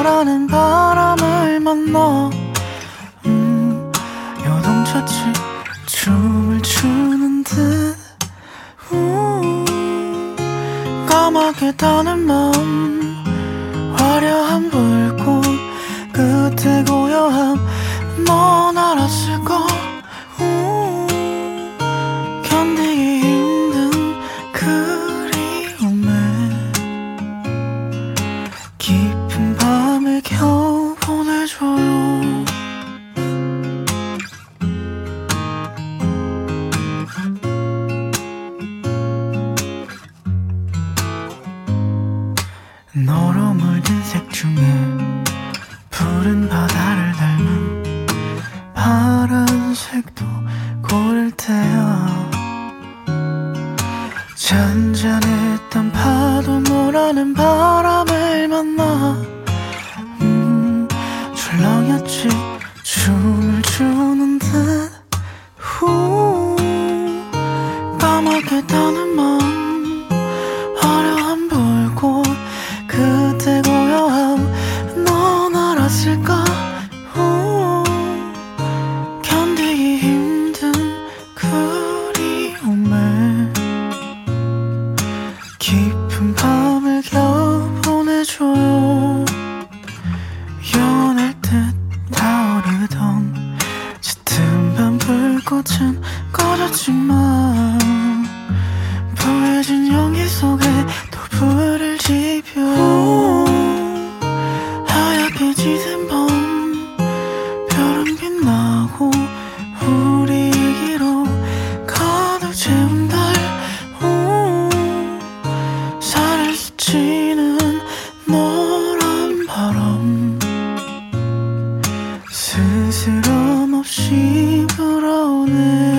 너라는 바람을 만나 음 요동쳤지 춤을 추는 듯. 우, 까맣게 타는 마음. 화려한 불꽃 끝에 고요함. 넌 알았을까 너로 물든 색 중에 푸른 바다를 닮은 파란색도 고를 테야. 잔잔했던 파도 너라는 바람을 만나 음 출렁였지. 춤을 추는 듯 후, 까맣게 타는 마음 깊은 밤을 겨우 보내줘요 영원할 듯 타오르던 짙은 밤 불꽃은 꺼졌지만 부해진 연기 속에 스치는 노란 바람. 스스럼 없이 불어오는